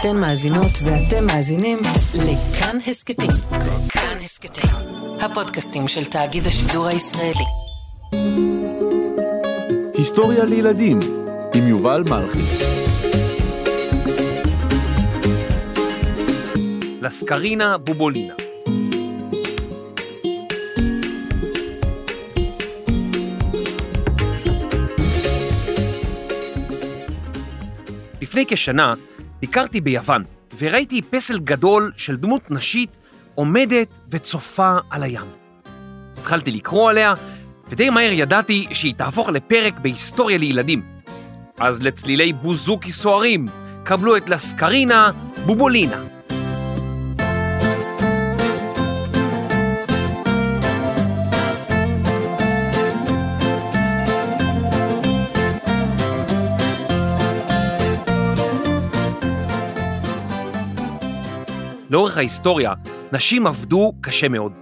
אתן מאזינות ואתם מאזינים לכאן הסכתים. כאן הסכתים, הפודקאסטים של תאגיד השידור הישראלי. היסטוריה לילדים עם יובל מלכי. לסקרינה בובולינה. לפני כשנה ביקרתי ביוון וראיתי פסל גדול של דמות נשית עומדת וצופה על הים. התחלתי לקרוא עליה, ודי מהר ידעתי שהיא תהפוך לפרק בהיסטוריה לילדים. אז לצלילי בוזוקי סוערים, קבלו את לסקרינה בובולינה. לאורך ההיסטוריה, נשים עבדו קשה מאוד.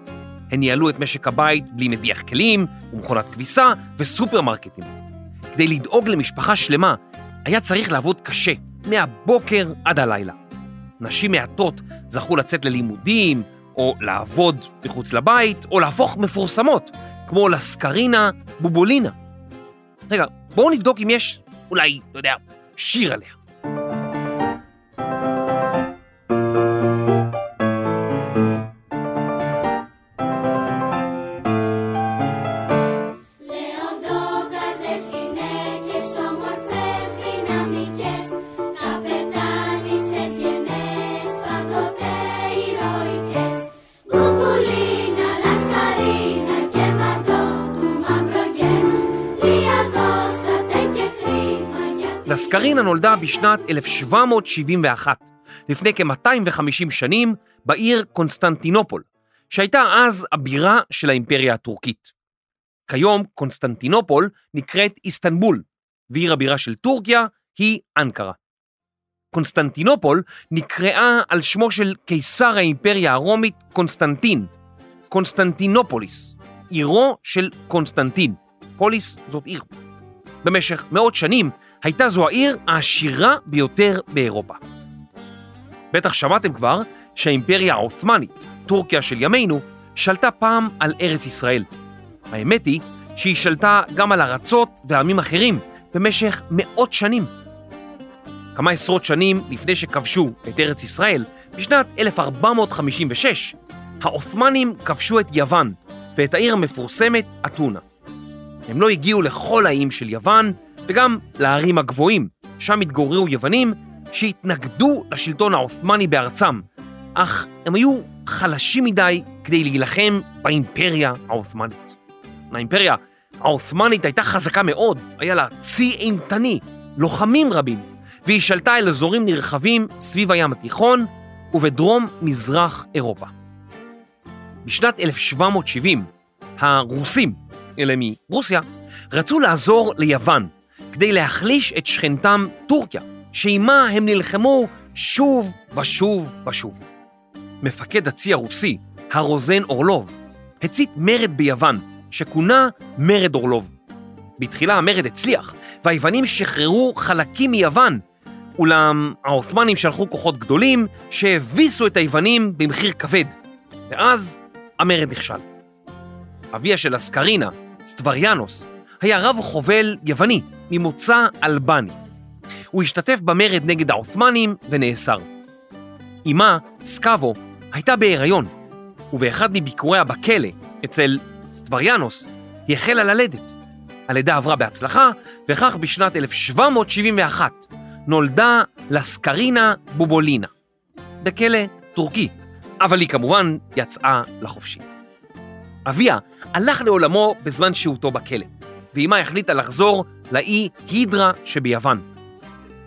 הן ניהלו את משק הבית בלי מדיח כלים ומכונת כביסה וסופרמרקטים. כדי לדאוג למשפחה שלמה, היה צריך לעבוד קשה, מהבוקר עד הלילה. נשים מעטות זכו לצאת ללימודים, או לעבוד מחוץ לבית, או להפוך מפורסמות, כמו לסקרינה בובולינה. רגע, בואו נבדוק אם יש, אולי, אתה יודע, שיר עליה. לסקרינה נולדה בשנת 1771, לפני כ-250 שנים, בעיר קונסטנטינופול, שהייתה אז הבירה של האימפריה הטורקית. כיום קונסטנטינופול נקראת איסטנבול, ועיר הבירה של טורקיה היא אנקרה. קונסטנטינופול נקראה על שמו של קיסר האימפריה הרומית קונסטנטין, קונסטנטינופוליס, עירו של קונסטנטין. פוליס זאת עיר. במשך מאות שנים הייתה זו העיר העשירה ביותר באירופה. בטח שמעתם כבר שהאימפריה העות'מאנית, טורקיה של ימינו, שלטה פעם על ארץ ישראל. האמת היא שהיא שלטה גם על ארצות ועמים אחרים במשך מאות שנים. כמה עשרות שנים לפני שכבשו את ארץ ישראל, בשנת 1456, העות'מאנים כבשו את יוון ואת העיר המפורסמת אתונה. הם לא הגיעו לכל האיים של יוון וגם לערים הגבוהים, שם התגוררו יוונים שהתנגדו לשלטון העות'מאני בארצם, אך הם היו חלשים מדי כדי להילחם באימפריה העות'מאנית. האימפריה העות'מאנית הייתה חזקה מאוד, היה לה צי אימתני, לוחמים רבים, והיא שלטה על אזורים נרחבים סביב הים התיכון ובדרום מזרח אירופה. בשנת 1770, הרוסים, אלה מרוסיה, רצו לעזור ליוון כדי להחליש את שכנתם טורקיה, שעימה הם נלחמו שוב ושוב ושוב. מפקד הצי הרוסי, הרוזן אורלוב, הצית מרד ביוון, שכונה מרד אורלוב. בתחילה המרד הצליח, והיוונים שחררו חלקים מיוון, אולם העות'מאנים שלחו כוחות גדולים שהביסו את היוונים במחיר כבד, ואז המרד נכשל. אביה של אסקרינה, סטבריאנוס, היה רב חובל יווני ממוצא אלבני. הוא השתתף במרד נגד העות'מאנים ונאסר. אמה, סקאבו, הייתה בהיריון, ובאחד מביקוריה בכלא, אצל סטבריאנוס, היא החלה ללדת. הלידה עברה בהצלחה, וכך בשנת 1771 נולדה לסקרינה בובולינה, בכלא טורקי, אבל היא כמובן יצאה לחופשי. אביה הלך לעולמו בזמן שהותו בכלא, ואמה החליטה לחזור לאי הידרה שביוון.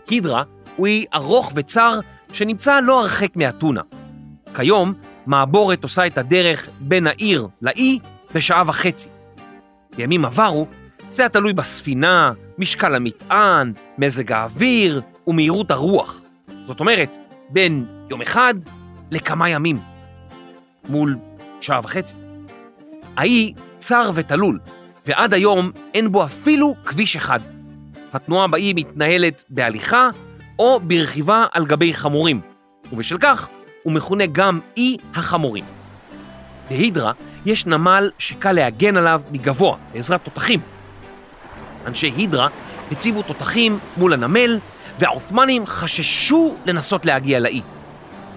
הידרה הוא אי ארוך וצר שנמצא לא הרחק מאתונה. כיום מעבורת עושה את הדרך בין העיר לאי בשעה וחצי. בימים עברו זה היה תלוי בספינה, משקל המטען, מזג האוויר ומהירות הרוח. זאת אומרת, בין יום אחד לכמה ימים. מול שעה וחצי. האי צר ותלול, ועד היום אין בו אפילו כביש אחד. התנועה באי מתנהלת בהליכה, או ברכיבה על גבי חמורים, ובשל כך הוא מכונה גם אי החמורים. בהידרה יש נמל שקל להגן עליו מגבוה בעזרת תותחים. אנשי הידרה הציבו תותחים מול הנמל, והעות'מאנים חששו לנסות להגיע לאי.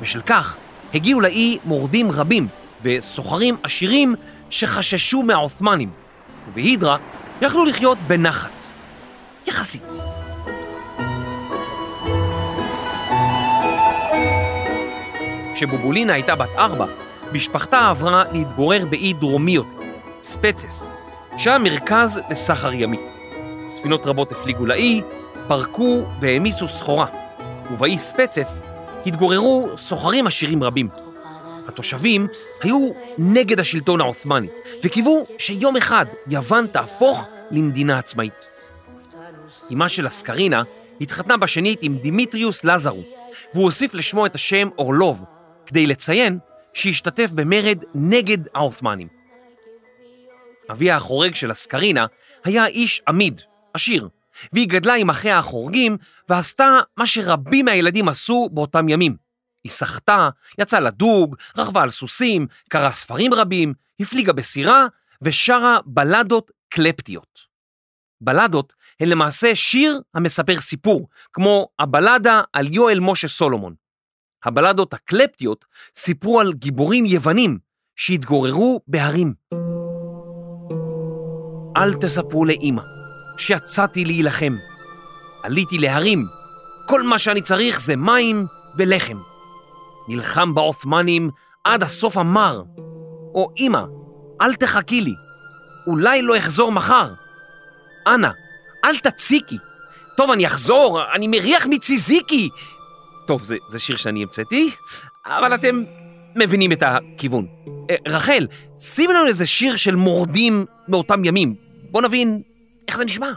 בשל כך הגיעו לאי מורדים רבים וסוחרים עשירים שחששו מהעות'מאנים, ובהידרה יכלו לחיות בנחת. יחסית. כשבובולינה הייתה בת ארבע, משפחתה עברה להתגורר באי דרומי יותר, ספצס, שהיה מרכז לסחר ימי. ספינות רבות הפליגו לאי, פרקו והעמיסו סחורה, ובאי ספצס התגוררו סוחרים עשירים רבים. התושבים היו נגד השלטון העות'מאני, וקיוו שיום אחד יוון תהפוך למדינה עצמאית. אמה של אסקרינה התחתנה בשנית עם דימיטריוס לזרו, והוא הוסיף לשמו את השם אורלוב, כדי לציין שהשתתף במרד נגד העות'מאנים. אביה החורג של לסקרינה היה איש אמיד, עשיר, והיא גדלה עם אחיה החורגים ועשתה מה שרבים מהילדים עשו באותם ימים. היא שחתה, יצאה לדוג, רכבה על סוסים, קראה ספרים רבים, הפליגה בסירה ושרה בלדות קלפטיות. בלדות הן למעשה שיר המספר סיפור, כמו הבלדה על יואל משה סולומון. הבלדות הקלפטיות סיפרו על גיבורים יוונים שהתגוררו בהרים. אל תספרו לאמא שיצאתי להילחם. עליתי להרים, כל מה שאני צריך זה מים ולחם. נלחם בעות'מאנים עד הסוף המר. או אמא, אל תחכי לי, אולי לא אחזור מחר. אנא, אל תציקי. טוב, אני אחזור, אני מריח מציזיקי. טוב, זה, זה שיר שאני המצאתי, אבל אתם מבינים את הכיוון. אה, רחל, שימי לנו איזה שיר של מורדים מאותם ימים. בוא נבין איך זה נשמע.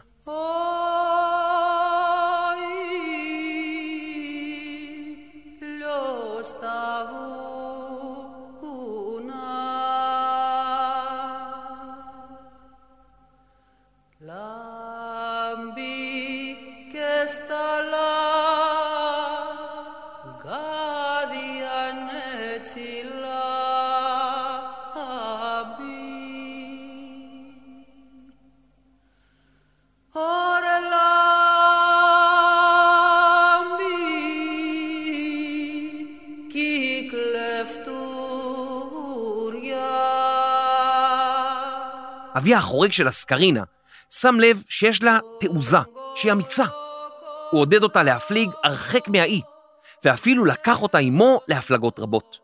אביה החורג של אסקרינה שם לב שיש לה תעוזה, שהיא אמיצה. הוא עודד אותה להפליג הרחק מהאי, ואפילו לקח אותה עמו להפלגות רבות.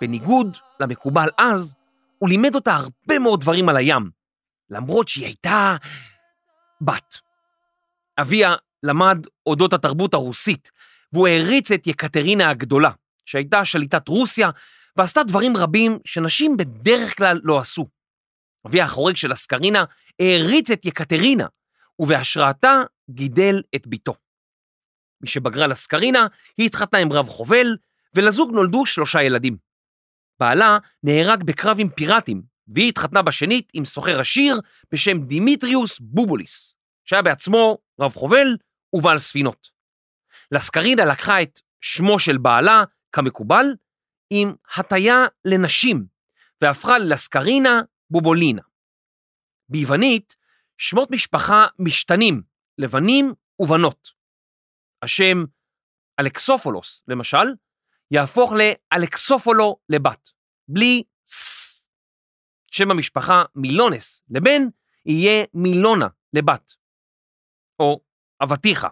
בניגוד למקובל אז, הוא לימד אותה הרבה מאוד דברים על הים, למרות שהיא הייתה בת. אביה למד אודות התרבות הרוסית, והוא העריץ את יקטרינה הגדולה, שהייתה שליטת רוסיה, ועשתה דברים רבים שנשים בדרך כלל לא עשו. אביה החורג של לסקרינה העריץ את יקטרינה, ובהשראתה גידל את בתו. משבגרה לסקרינה, היא התחתנה עם רב חובל, ולזוג נולדו שלושה ילדים. בעלה נהרג בקרב עם פיראטים, והיא התחתנה בשנית עם סוחר עשיר בשם דימיטריוס בובוליס, שהיה בעצמו רב חובל ובעל ספינות. לסקרינה לקחה את שמו של בעלה, כמקובל, עם הטיה לנשים, והפכה ללסקרינה בובולינה. ביוונית, שמות משפחה משתנים לבנים ובנות. השם אלכסופולוס, למשל, יהפוך לאלכסופולו לבת, בלי ס. שם המשפחה מילונס לבן יהיה מילונה לבת. או אבטיחה.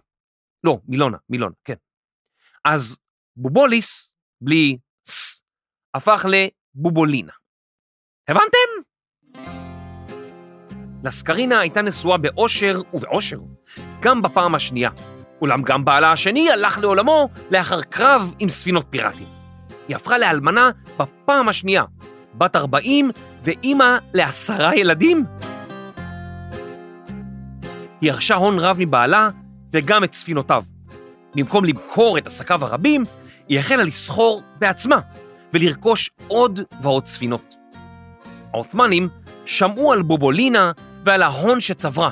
לא, מילונה, מילונה, כן. אז בובוליס, בלי ס, הפך לבובולינה. הבנתם? לסקרינה הייתה נשואה באושר ובאושר, גם בפעם השנייה. אולם גם בעלה השני הלך לעולמו לאחר קרב עם ספינות פיראטים. היא הפכה לאלמנה בפעם השנייה, בת 40 ואימא לעשרה ילדים. היא ירשה הון רב מבעלה וגם את ספינותיו. במקום למכור את עסקיו הרבים, היא החלה לסחור בעצמה ולרכוש עוד ועוד ספינות. העות'מאנים שמעו על בובולינה ועל ההון שצברה,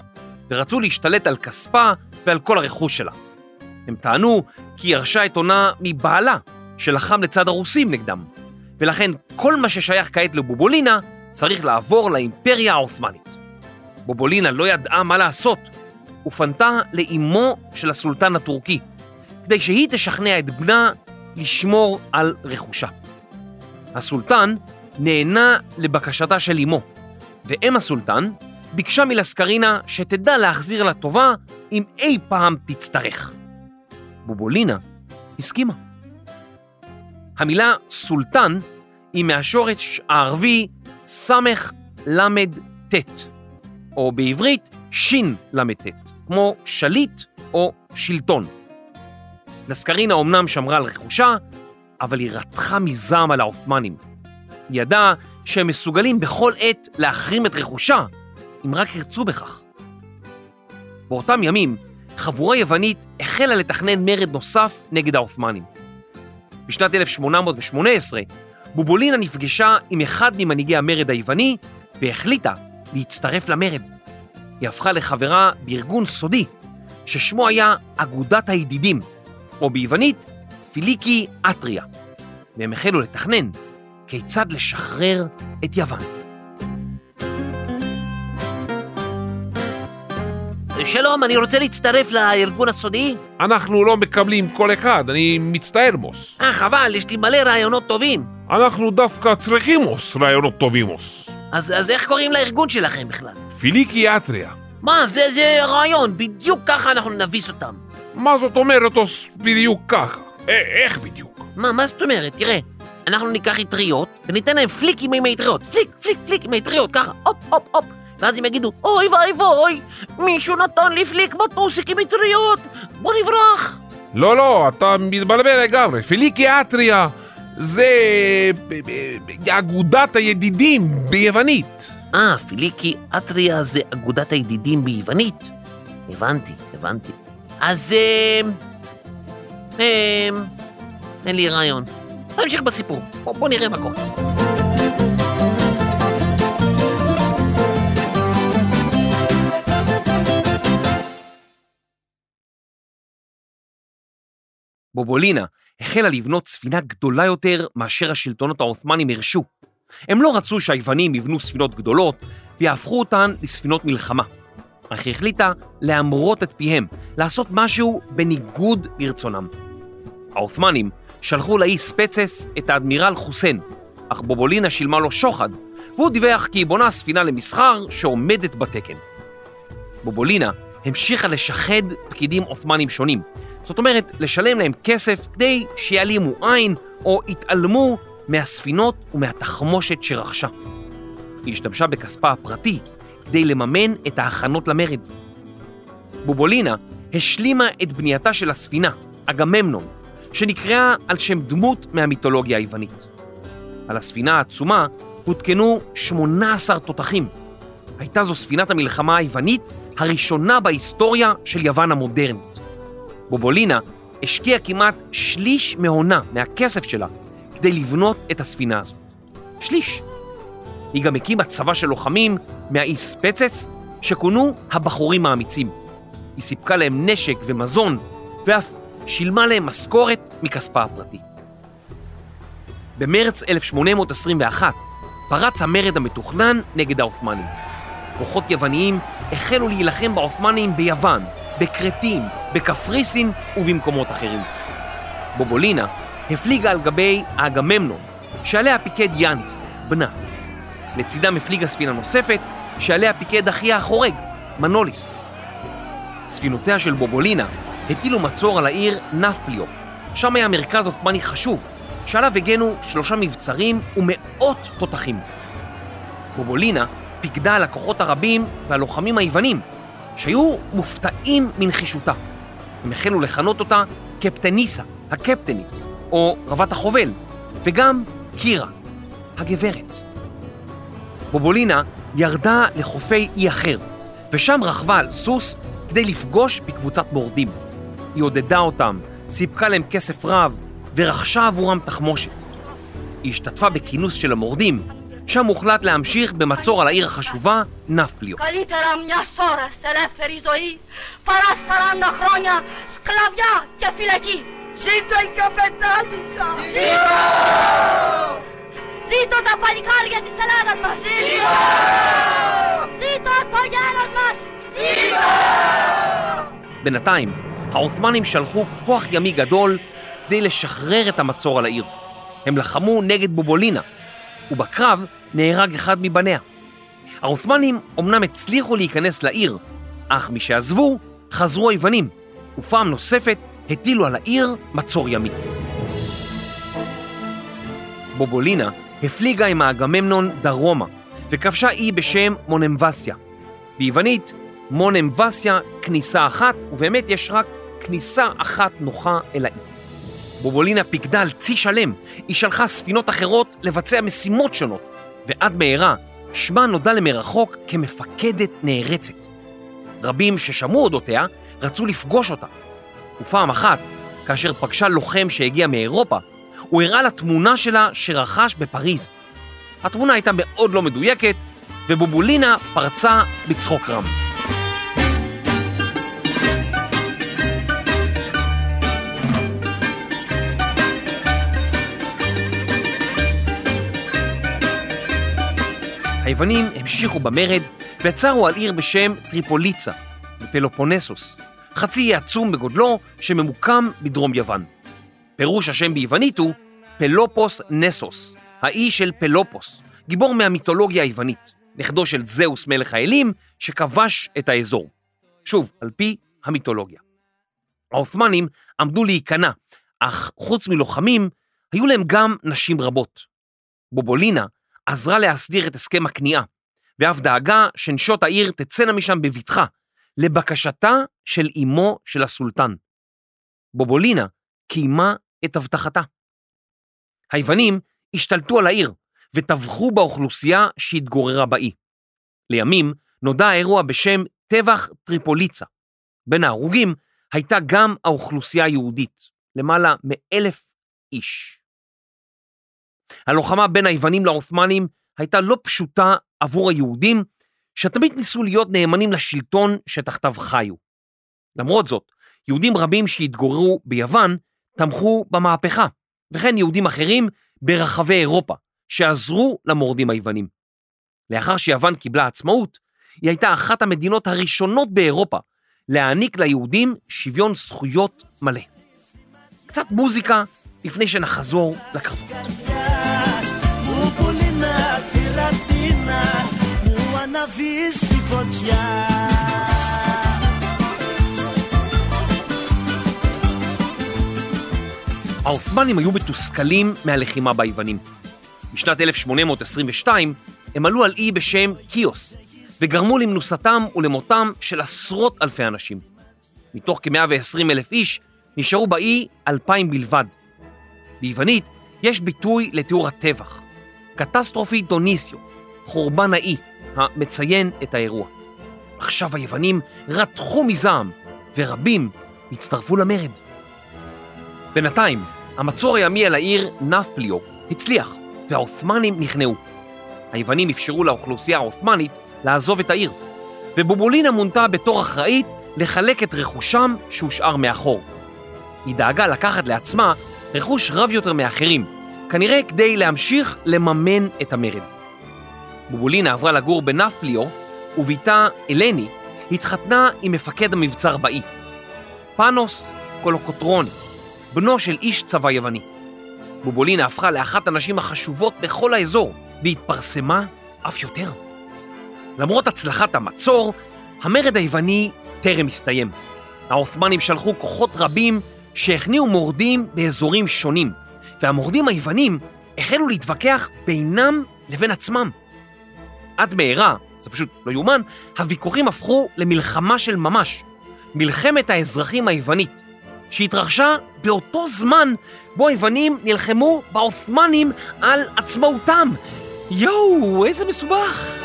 ורצו להשתלט על כספה ועל כל הרכוש שלה. הם טענו כי היא ירשה את עונה מבעלה, שלחם לצד הרוסים נגדם, ולכן כל מה ששייך כעת לבובולינה צריך לעבור לאימפריה העות'מאנית. בובולינה לא ידעה מה לעשות, ופנתה לאימו של הסולטן הטורקי, כדי שהיא תשכנע את בנה לשמור על רכושה. הסולטן נענה לבקשתה של אמו, ואם הסולטן ביקשה מלסקרינה שתדע להחזיר לה טובה אם אי פעם תצטרך. בובולינה הסכימה. המילה סולטן היא מהשורש הערבי טט, או בעברית טט, כמו שליט או שלטון. לסקרינה אומנם שמרה על רכושה, אבל היא רתחה מזעם על העות'מאנים. היא ידעה שהם מסוגלים בכל עת להחרים את רכושה, אם רק ירצו בכך. באותם ימים, חבורה יוונית החלה לתכנן מרד נוסף נגד העות'מאנים. בשנת 1818, בובולינה נפגשה עם אחד ממנהיגי המרד היווני והחליטה להצטרף למרד. היא הפכה לחברה בארגון סודי, ששמו היה אגודת הידידים, או ביוונית פיליקי אטריה, והם החלו לתכנן כיצד לשחרר את יוון. שלום, אני רוצה להצטרף לארגון הסודי. אנחנו לא מקבלים כל אחד, אני מצטער, מוס. אה, חבל, יש לי מלא רעיונות טובים. אנחנו דווקא צריכים, מוס, רעיונות טובים, מוס. אז, אז איך קוראים לארגון שלכם בכלל? פיליקיאטריה. מה, זה, זה רעיון, בדיוק ככה אנחנו נביס אותם. מה זאת אומרת, אוס, בדיוק ככה? א- איך בדיוק? מה, מה זאת אומרת? תראה, אנחנו ניקח אטריות וניתן להם פליקים עם האטריות. פליק, פליק, פליק עם האטריות, ככה, הופ, הופ, הופ. ואז הם יגידו, אוי ואי ואי, מישהו נתן לי פליק בטוסיק עם אטריות, בוא נברח. לא, לא, אתה מתבלבל לגמרי. פיליקיאטריה זה ב- ב- אגודת הידידים ביוונית. אה, פיליקי אטריה זה אגודת הידידים ביוונית? הבנתי, הבנתי. אז... אה... אה... אין לי רעיון. נמשיך בסיפור. בוא, בוא נראה מה קורה. בובולינה החלה לבנות ספינה גדולה יותר מאשר השלטונות העות'מאנים הרשו. הם לא רצו שהיוונים יבנו ספינות גדולות ויהפכו אותן לספינות מלחמה. אך היא החליטה להמרות את פיהם, לעשות משהו בניגוד לרצונם. העות'מאנים שלחו לאי ספצס את האדמירל חוסיין, אך בובולינה שילמה לו שוחד, והוא דיווח כי היא בונה ספינה למסחר שעומדת בתקן. בובולינה המשיכה לשחד פקידים עות'מאנים שונים, זאת אומרת, לשלם להם כסף כדי שיעלימו עין או יתעלמו מהספינות ומהתחמושת שרכשה. היא השתמשה בכספה הפרטי כדי לממן את ההכנות למרד. בובולינה השלימה את בנייתה של הספינה, אגממנון, שנקראה על שם דמות מהמיתולוגיה היוונית. על הספינה העצומה הותקנו 18 תותחים. הייתה זו ספינת המלחמה היוונית הראשונה בהיסטוריה של יוון המודרנית. בובולינה השקיעה כמעט שליש מהונה, מהכסף שלה, כדי לבנות את הספינה הזאת. שליש. היא גם הקימה צבא של לוחמים מהאי ספצס, שכונו הבחורים האמיצים. היא סיפקה להם נשק ומזון, ואף שילמה להם משכורת מכספה הפרטי. במרץ 1821 פרץ המרד המתוכנן נגד העות'מאנים. כוחות יווניים החלו להילחם בעות'מאנים ביוון, בכרתים, בקפריסין ובמקומות אחרים. בובולינה הפליגה על גבי האגממנון, שעליה פיקד יאניס, בנה. לצידם הפליגה ספינה נוספת, שעליה פיקד אחיה החורג, מנוליס. ספינותיה של בובולינה הטילו מצור על העיר נפפליו, שם היה מרכז עות'מאני חשוב, שעליו הגנו שלושה מבצרים ומאות תותחים. בובולינה פיקדה על הכוחות הרבים והלוחמים היוונים, שהיו מופתעים מנחישותה. הם החלו לכנות אותה קפטניסה, הקפטנית, או רבת החובל, וגם קירה, הגברת. בובולינה ירדה לחופי אי אחר, ושם רכבה על סוס כדי לפגוש בקבוצת מורדים. היא עודדה אותם, סיפקה להם כסף רב, ורכשה עבורם תחמושת. היא השתתפה בכינוס של המורדים, שם הוחלט להמשיך במצור על העיר החשובה, נפפליו. בינתיים, העות'מאנים שלחו כוח ימי גדול כדי לשחרר את המצור על העיר. הם לחמו נגד בובולינה, ובקרב נהרג אחד מבניה. העות'מאנים אמנם הצליחו להיכנס לעיר, אך משעזבו, חזרו היוונים, ופעם נוספת הטילו על העיר מצור ימי. בובולינה הפליגה עם האגממנון דרומה, וכבשה אי בשם מונמבסיה. ביוונית, מונמבסיה כניסה אחת, ובאמת יש רק כניסה אחת נוחה אל האי. בובולינה פיקדה על צי שלם, היא שלחה ספינות אחרות לבצע משימות שונות, ועד מהרה שמה נודע למרחוק כמפקדת נערצת. רבים ששמעו אודותיה רצו לפגוש אותה. ופעם אחת, כאשר פגשה לוחם שהגיע מאירופה, הוא הראה לה תמונה שלה שרכש בפריז. התמונה הייתה מאוד לא מדויקת, ובובולינה פרצה בצחוק רם. היוונים המשיכו במרד ויצרו על עיר בשם טריפוליצה, בפלופונסוס, חצי אי עצום בגודלו שממוקם בדרום יוון. פירוש השם ביוונית הוא פלופוס נסוס, האי של פלופוס, גיבור מהמיתולוגיה היוונית, נכדו של זהוס מלך האלים שכבש את האזור. שוב, על פי המיתולוגיה. העות'מאנים עמדו להיכנע, אך חוץ מלוחמים, היו להם גם נשים רבות. בובולינה עזרה להסדיר את הסכם הכניעה, ואף דאגה שנשות העיר תצאנה משם בבטחה, לבקשתה של אמו של הסולטן. בובולינה קיימה את הבטחתה. היוונים השתלטו על העיר וטבחו באוכלוסייה שהתגוררה באי. לימים נודע האירוע בשם טבח טריפוליצה. בין ההרוגים הייתה גם האוכלוסייה היהודית, למעלה מאלף איש. הלוחמה בין היוונים לעות'מאנים הייתה לא פשוטה עבור היהודים, שתמיד ניסו להיות נאמנים לשלטון שתחתיו חיו. למרות זאת, יהודים רבים שהתגוררו ביוון תמכו במהפכה, וכן יהודים אחרים ברחבי אירופה, שעזרו למורדים היוונים. לאחר שיוון קיבלה עצמאות, היא הייתה אחת המדינות הראשונות באירופה להעניק ליהודים שוויון זכויות מלא. קצת מוזיקה לפני שנחזור לקרבות. μου αναβείς τη φωτιά העות'מאנים היו מתוסכלים מהלחימה ביוונים. בשנת 1822 הם עלו על אי בשם קיוס, וגרמו למנוסתם ולמותם של עשרות אלפי אנשים. מתוך כ-120 אלף איש נשארו באי אלפיים בלבד. ביוונית יש ביטוי לתיאור הטבח, קטסטרופי דוניסיו, חורבן האי, המציין את האירוע. עכשיו היוונים רתחו מזעם, ורבים הצטרפו למרד. בינתיים, המצור הימי על העיר נפפליו הצליח, והעות'מאנים נכנעו. היוונים אפשרו לאוכלוסייה העות'מאנית לעזוב את העיר, ובובולינה מונתה בתור אחראית לחלק את רכושם שהושאר מאחור. היא דאגה לקחת לעצמה רכוש רב יותר מאחרים, כנראה כדי להמשיך לממן את המרד. בובולינה עברה לגור בנפפליו, ובתה אלני התחתנה עם מפקד המבצר באי, פאנוס קולוקוטרוניס, בנו של איש צבא יווני. בובולינה הפכה לאחת הנשים החשובות בכל האזור, והתפרסמה אף יותר. למרות הצלחת המצור, המרד היווני טרם הסתיים. העות'מאנים שלחו כוחות רבים שהכניעו מורדים באזורים שונים, והמורדים היוונים החלו להתווכח בינם לבין עצמם. עד מהרה, זה פשוט לא יאומן, הוויכוחים הפכו למלחמה של ממש, מלחמת האזרחים היוונית, שהתרחשה באותו זמן בו היוונים נלחמו בעות'מאנים על עצמאותם. יואו, איזה מסובך.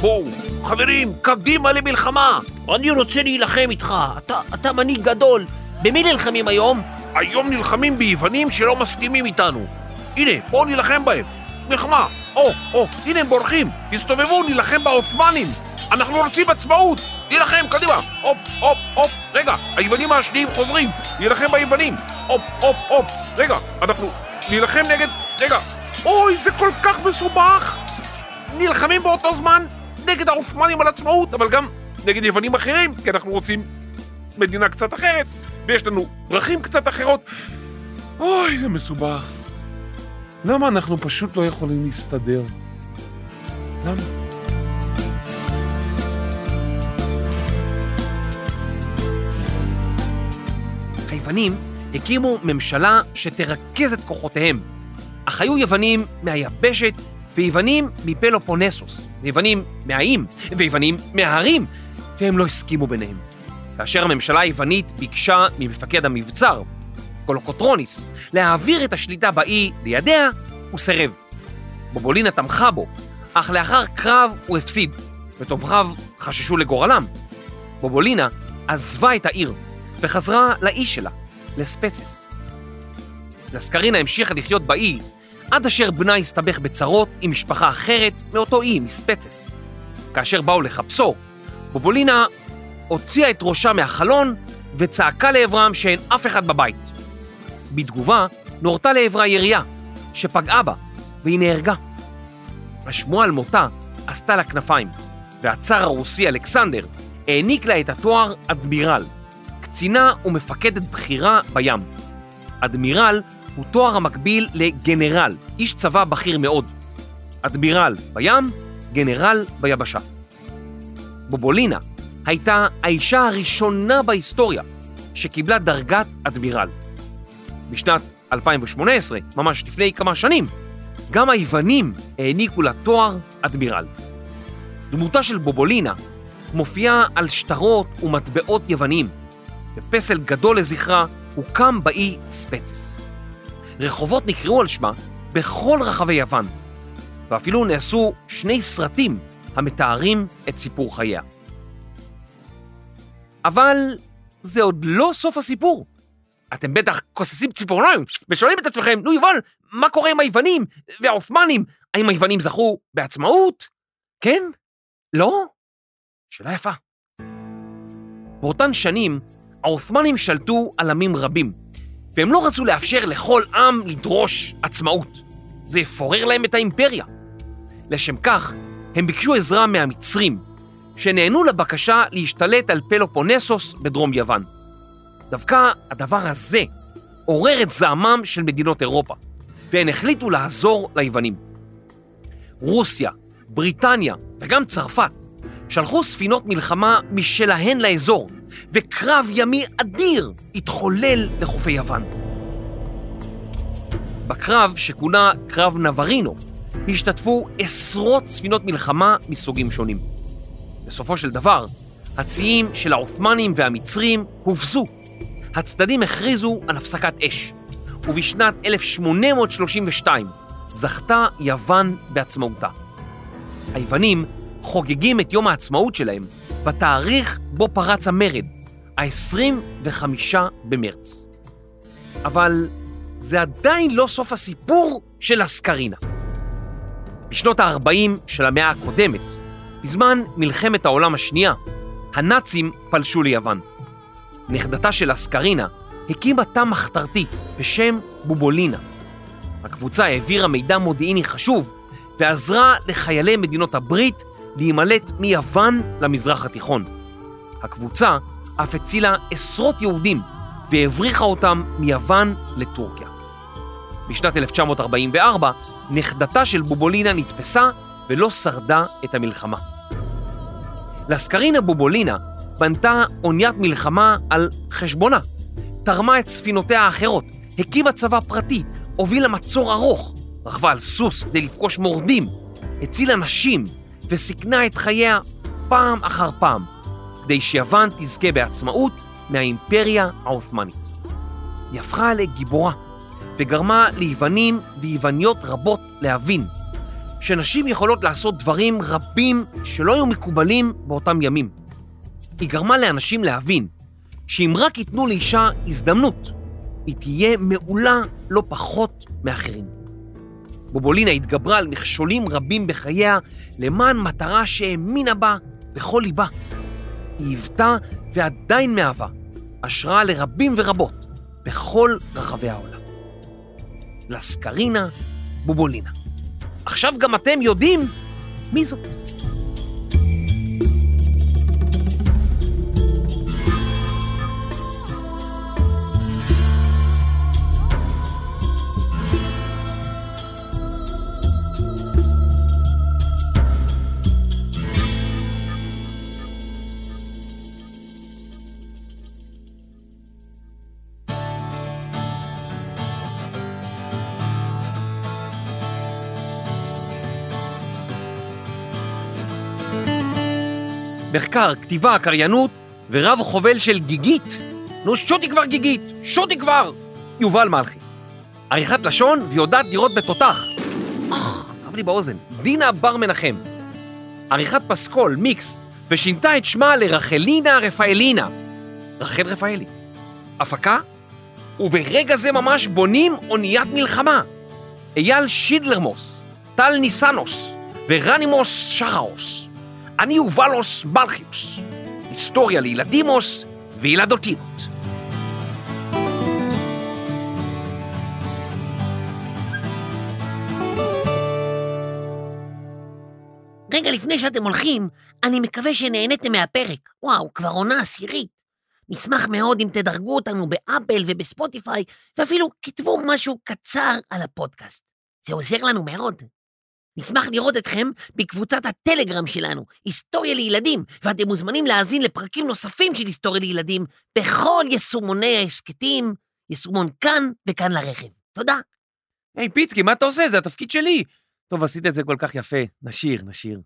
בואו, חברים, קדימה למלחמה! אני רוצה להילחם איתך, אתה, אתה מנהיג גדול. במי נלחמים היום? היום נלחמים ביוונים שלא מסכימים איתנו. הנה, בואו נילחם בהם. מלחמה. או, או, הנה הם בורחים. תסתובבו, נילחם בעות'מאנים. אנחנו רוצים עצמאות. נילחם, קדימה. הופ, הופ, הופ. רגע, היוונים השניים חוזרים. נילחם ביוונים. הופ, הופ, הופ. רגע, אנחנו נילחם נגד... רגע. אוי, זה כל כך מסובך. נלחמים באותו זמן נגד העות'מאנים על עצמאות, אבל גם נגד יוונים אחרים, כי אנחנו רוצים מדינה קצת אחרת, ויש לנו דרכים קצת אחרות. אוי, זה מסובך. למה אנחנו פשוט לא יכולים להסתדר? למה? היוונים הקימו ממשלה שתרכז את כוחותיהם, אך היו יוונים מהיבשת ויוונים מפלופונסוס, ויוונים מהאיים, ויוונים מההרים, והם לא הסכימו ביניהם. כאשר הממשלה היוונית ביקשה ממפקד המבצר, קולוקוטרוניס, להעביר את השליטה באי לידיה, הוא סירב. בובולינה תמכה בו, אך לאחר קרב הוא הפסיד, ותומכיו חששו לגורלם. בובולינה עזבה את העיר וחזרה לאי שלה, לספצס. לסקרינה המשיכה לחיות באי עד אשר בנה הסתבך בצרות עם משפחה אחרת מאותו אי, מספצס. כאשר באו לחפשו, בובולינה הוציאה את ראשה מהחלון וצעקה לעברם שאין אף אחד בבית. בתגובה, נורתה לעברה ירייה, שפגעה בה, והיא נהרגה. השמועה על מותה עשתה לה כנפיים, והצאר הרוסי אלכסנדר העניק לה את התואר אדמירל, קצינה ומפקדת בכירה בים. אדמירל הוא תואר המקביל לגנרל, איש צבא בכיר מאוד. אדמירל בים, גנרל ביבשה. בובולינה הייתה האישה הראשונה בהיסטוריה שקיבלה דרגת אדמירל. בשנת 2018, ממש לפני כמה שנים, גם היוונים העניקו לה תואר אדמירל. דמותה של בובולינה מופיעה על שטרות ומטבעות יווניים, ופסל גדול לזכרה הוקם באי ספצס. רחובות נקראו על שמה בכל רחבי יוון, ואפילו נעשו שני סרטים המתארים את סיפור חייה. אבל זה עוד לא סוף הסיפור. אתם בטח כוססים ציפורניים ושואלים את עצמכם, נו יובל, מה קורה עם היוונים והעות'מאנים? האם היוונים זכו בעצמאות? כן? לא? שאלה יפה. באותן שנים, העות'מאנים שלטו על עמים רבים, והם לא רצו לאפשר לכל עם לדרוש עצמאות. זה יפורר להם את האימפריה. לשם כך, הם ביקשו עזרה מהמצרים, שנענו לבקשה להשתלט על פלופונסוס בדרום יוון. דווקא הדבר הזה עורר את זעמם של מדינות אירופה, והן החליטו לעזור ליוונים. רוסיה, בריטניה וגם צרפת שלחו ספינות מלחמה משלהן לאזור, וקרב ימי אדיר התחולל לחופי יוון. בקרב, שכונה קרב נברינו, השתתפו עשרות ספינות מלחמה מסוגים שונים. בסופו של דבר, הציים של העות'מאנים והמצרים הובסו. הצדדים הכריזו על הפסקת אש, ובשנת 1832 זכתה יוון בעצמאותה. היוונים חוגגים את יום העצמאות שלהם בתאריך בו פרץ המרד, ה-25 במרץ. אבל זה עדיין לא סוף הסיפור של הסקרינה. בשנות ה-40 של המאה הקודמת, בזמן מלחמת העולם השנייה, הנאצים פלשו ליוון. נכדתה של אסקרינה הקימה תא מחתרתי בשם בובולינה. הקבוצה העבירה מידע מודיעיני חשוב ועזרה לחיילי מדינות הברית להימלט מיוון למזרח התיכון. הקבוצה אף הצילה עשרות יהודים והבריחה אותם מיוון לטורקיה. בשנת 1944 נכדתה של בובולינה נתפסה ולא שרדה את המלחמה. לסקרינה בובולינה בנתה אוניית מלחמה על חשבונה, תרמה את ספינותיה האחרות, הקימה צבא פרטי, הובילה מצור ארוך, רכבה על סוס כדי לפגוש מורדים, הצילה נשים וסיכנה את חייה פעם אחר פעם, כדי שיוון תזכה בעצמאות מהאימפריה העות'מאנית. היא הפכה לגיבורה וגרמה ליוונים ויווניות רבות להבין שנשים יכולות לעשות דברים רבים שלא היו מקובלים באותם ימים. היא גרמה לאנשים להבין שאם רק ייתנו לאישה הזדמנות, היא תהיה מעולה לא פחות מאחרים. בובולינה התגברה על מכשולים רבים בחייה למען מטרה שהאמינה בה בכל ליבה. היא היוותה ועדיין מהווה השראה לרבים ורבות בכל רחבי העולם. לסקרינה בובולינה. עכשיו גם אתם יודעים מי זאת. מחקר, כתיבה, קריינות ורב חובל של גיגית. נו, שוטי כבר גיגית, שוטי כבר! יובל מלכי. עריכת לשון ויודעת לראות בתותח. אך, כאב לי באוזן. דינה בר מנחם. עריכת פסקול, מיקס, ושינתה את שמה לרחלינה רפאלינה. רחל רפאלי. הפקה? וברגע זה ממש בונים אוניית מלחמה. אייל שידלרמוס, טל ניסנוס ורנימוס שחרוס. אני יובלוס מלכיוס. היסטוריה לילדימוס וילדותינות. רגע לפני שאתם הולכים, אני מקווה שנהניתם מהפרק. וואו, כבר עונה עשירית. נשמח מאוד אם תדרגו אותנו באפל ובספוטיפיי, ואפילו כתבו משהו קצר על הפודקאסט. זה עוזר לנו מאוד. נשמח לראות אתכם בקבוצת הטלגרם שלנו, היסטוריה לילדים, ואתם מוזמנים להאזין לפרקים נוספים של היסטוריה לילדים בכל יישומוני ההסכתים, יישומון כאן וכאן לרכב. תודה. היי פיצקי, מה אתה עושה? זה התפקיד שלי. טוב, עשית את זה כל כך יפה. נשיר, נשיר.